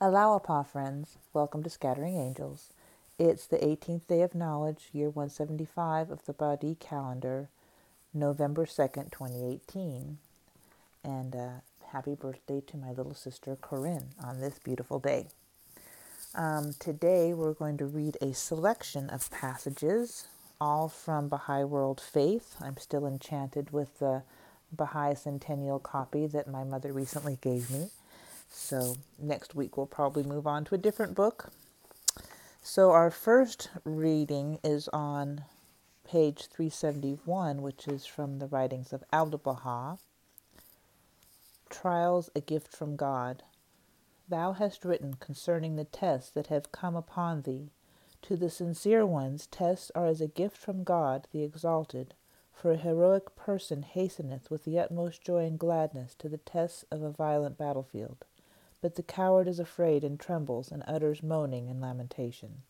Allah'u'Abha friends, welcome to Scattering Angels. It's the 18th day of knowledge, year 175 of the Badi calendar, November 2nd, 2018. And uh, happy birthday to my little sister Corinne on this beautiful day. Um, today we're going to read a selection of passages, all from Baha'i World Faith. I'm still enchanted with the Baha'i Centennial copy that my mother recently gave me. So next week we'll probably move on to a different book. So our first reading is on page 371, which is from the writings of Abdu'l Baha. Trials a gift from God. Thou hast written concerning the tests that have come upon thee. To the sincere ones, tests are as a gift from God the exalted. For a heroic person hasteneth with the utmost joy and gladness to the tests of a violent battlefield. But the coward is afraid and trembles, and utters moaning and lamentation.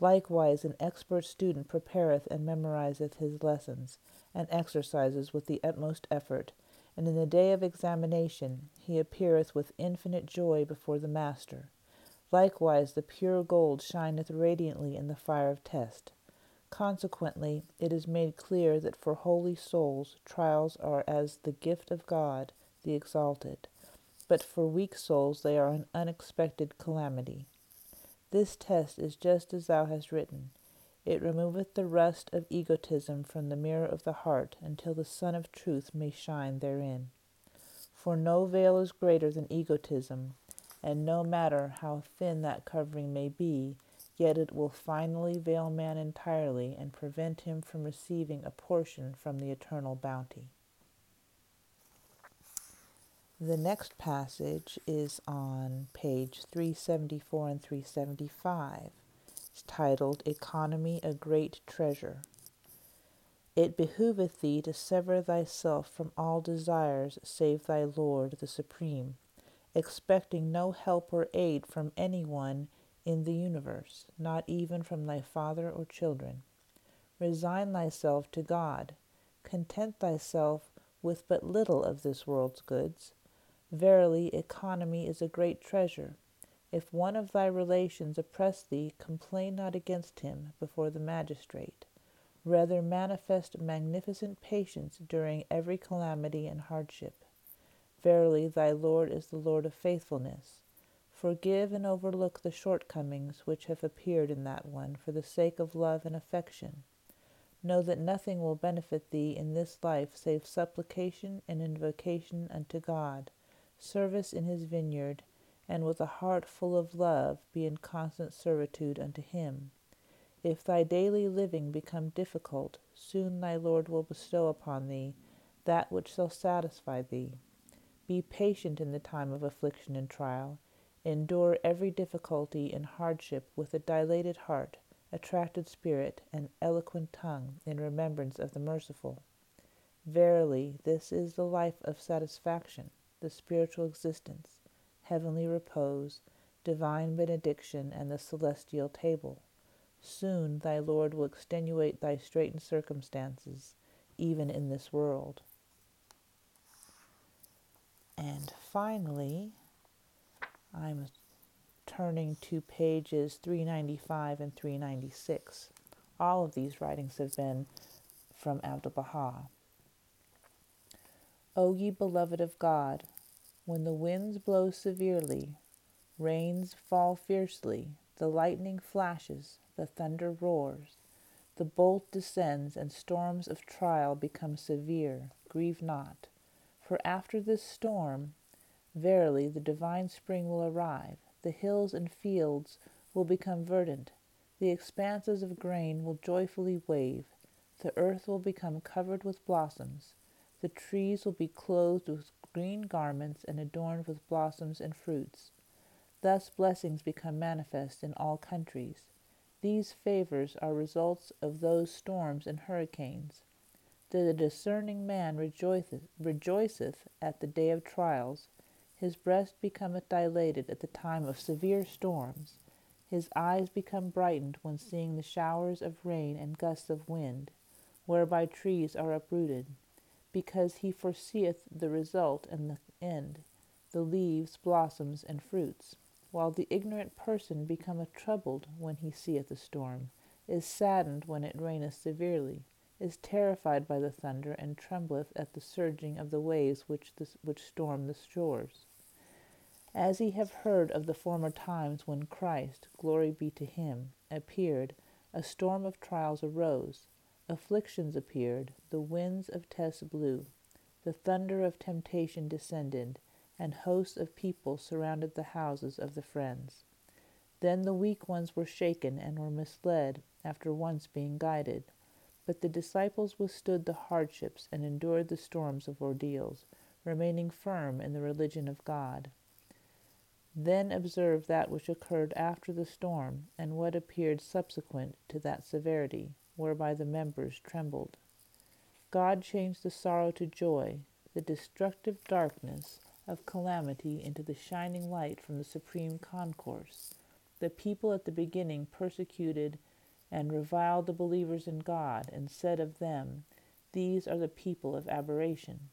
Likewise, an expert student prepareth and memorizeth his lessons, and exercises with the utmost effort, and in the day of examination he appeareth with infinite joy before the master. Likewise, the pure gold shineth radiantly in the fire of test. Consequently, it is made clear that for holy souls trials are as the gift of God, the exalted but for weak souls they are an unexpected calamity. This test is just as thou hast written. It removeth the rust of egotism from the mirror of the heart until the sun of truth may shine therein. For no veil is greater than egotism, and no matter how thin that covering may be, yet it will finally veil man entirely and prevent him from receiving a portion from the eternal bounty. The next passage is on page 374 and 375. It's titled Economy a Great Treasure. It behoveth thee to sever thyself from all desires save thy Lord the Supreme, expecting no help or aid from any one in the universe, not even from thy father or children. Resign thyself to God. Content thyself with but little of this world's goods Verily, economy is a great treasure. If one of thy relations oppress thee, complain not against him before the magistrate. Rather manifest magnificent patience during every calamity and hardship. Verily, thy Lord is the Lord of faithfulness. Forgive and overlook the shortcomings which have appeared in that one for the sake of love and affection. Know that nothing will benefit thee in this life save supplication and invocation unto God service in his vineyard, and with a heart full of love be in constant servitude unto him. If thy daily living become difficult, soon thy Lord will bestow upon thee that which shall satisfy thee. Be patient in the time of affliction and trial. Endure every difficulty and hardship with a dilated heart, attracted spirit, and eloquent tongue in remembrance of the merciful. Verily, this is the life of satisfaction the spiritual existence, heavenly repose, divine benediction, and the celestial table. Soon thy Lord will extenuate thy straitened circumstances, even in this world. And finally, I'm turning to pages 395 and 396. All of these writings have been from Abdu'l Baha. O ye beloved of God, when the winds blow severely, rains fall fiercely, the lightning flashes, the thunder roars, the bolt descends, and storms of trial become severe, grieve not. For after this storm, verily the divine spring will arrive, the hills and fields will become verdant, the expanses of grain will joyfully wave, the earth will become covered with blossoms the trees will be clothed with green garments and adorned with blossoms and fruits. Thus blessings become manifest in all countries. These favors are results of those storms and hurricanes. The discerning man rejoiceth, rejoiceth at the day of trials. His breast becometh dilated at the time of severe storms. His eyes become brightened when seeing the showers of rain and gusts of wind, whereby trees are uprooted because he foreseeth the result and the end, the leaves, blossoms, and fruits. while the ignorant person becometh troubled when he seeth a storm, is saddened when it raineth severely, is terrified by the thunder, and trembleth at the surging of the waves which, the, which storm the shores. As ye have heard of the former times when Christ, glory be to him, appeared, a storm of trials arose, afflictions appeared, the winds of tests blew, the thunder of temptation descended, and hosts of people surrounded the houses of the friends. Then the weak ones were shaken and were misled after once being guided. But the disciples withstood the hardships and endured the storms of ordeals, remaining firm in the religion of God. Then observe that which occurred after the storm, and what appeared subsequent to that severity, whereby the members trembled. God changed the sorrow to joy, the destructive darkness of calamity into the shining light from the supreme concourse. The people at the beginning persecuted and reviled the believers in God, and said of them, These are the people of aberration.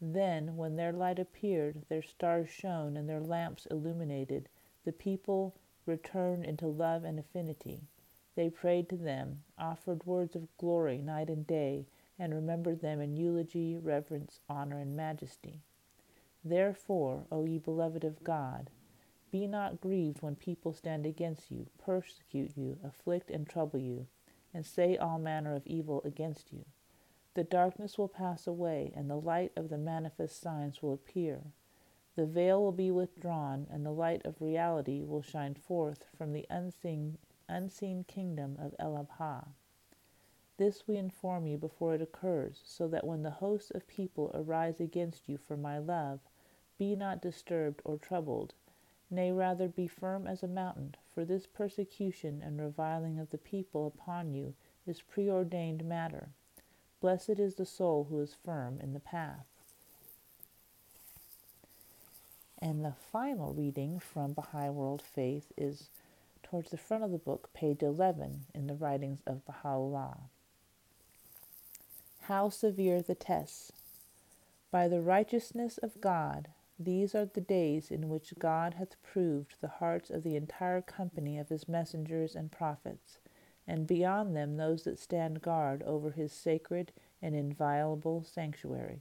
Then, when their light appeared, their stars shone, and their lamps illuminated, the people returned into love and affinity. They prayed to them, offered words of glory night and day, and remembered them in eulogy, reverence, honor, and majesty. Therefore, O ye beloved of God, be not grieved when people stand against you, persecute you, afflict and trouble you, and say all manner of evil against you. The darkness will pass away, and the light of the manifest signs will appear. The veil will be withdrawn, and the light of reality will shine forth from the unseen, unseen kingdom of El-Abha. This we inform you before it occurs, so that when the hosts of people arise against you for my love, be not disturbed or troubled, nay, rather be firm as a mountain, for this persecution and reviling of the people upon you is preordained matter. Blessed is the soul who is firm in the path. And the final reading from Baha'i World Faith is towards the front of the book, page 11, in the writings of Baha'u'llah. How severe the tests! By the righteousness of God, these are the days in which God hath proved the hearts of the entire company of his messengers and prophets, and beyond them those that stand guard over his sacred and inviolable sanctuary,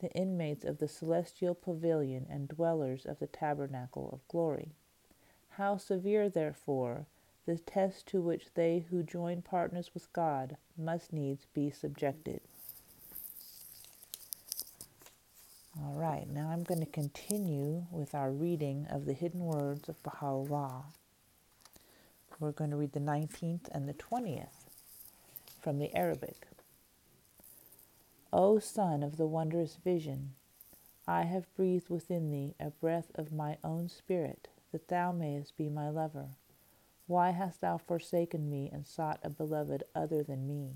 the inmates of the celestial pavilion and dwellers of the tabernacle of glory. How severe, therefore, the test to which they who join partners with God must needs be subjected. All right, now I'm going to continue with our reading of the hidden words of Baha'u'llah. We're going to read the 19th and the 20th from the Arabic. O Son of the wondrous vision, I have breathed within thee a breath of my own spirit, that thou mayest be my lover. Why hast thou forsaken me and sought a beloved other than me?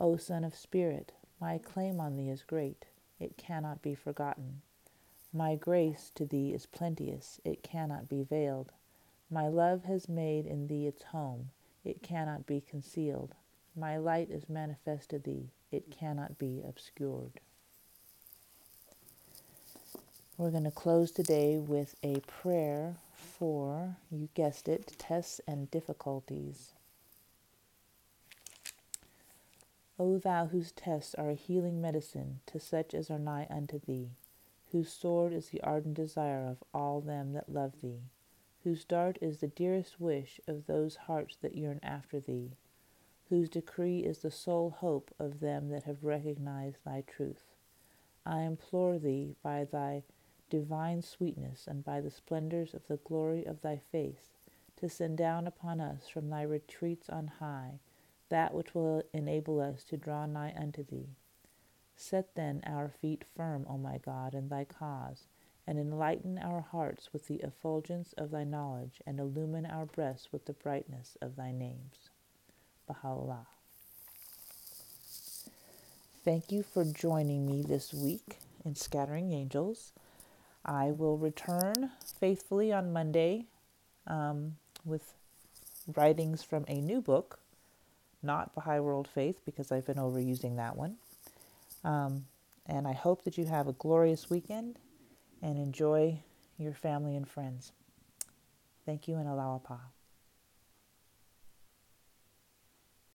O Son of Spirit, my claim on thee is great, it cannot be forgotten. My grace to thee is plenteous, it cannot be veiled. My love has made in thee its home, it cannot be concealed. My light is manifest to thee, it cannot be obscured. We're going to close today with a prayer for, you guessed it, tests and difficulties. O thou whose tests are a healing medicine to such as are nigh unto thee, whose sword is the ardent desire of all them that love thee, whose dart is the dearest wish of those hearts that yearn after thee, whose decree is the sole hope of them that have recognized thy truth. I implore thee by thy divine sweetness and by the splendors of the glory of thy face, to send down upon us from thy retreats on high that which will enable us to draw nigh unto thee. Set then our feet firm, O my God, in thy cause, and enlighten our hearts with the effulgence of thy knowledge, and illumine our breasts with the brightness of thy names. Baha'u'llah. Thank you for joining me this week in Scattering Angels. I will return faithfully on Monday um, with writings from a new book not Baha'i World Faith because I've been overusing that one. Um, and I hope that you have a glorious weekend and enjoy your family and friends. Thank you and Allah'u'Abha.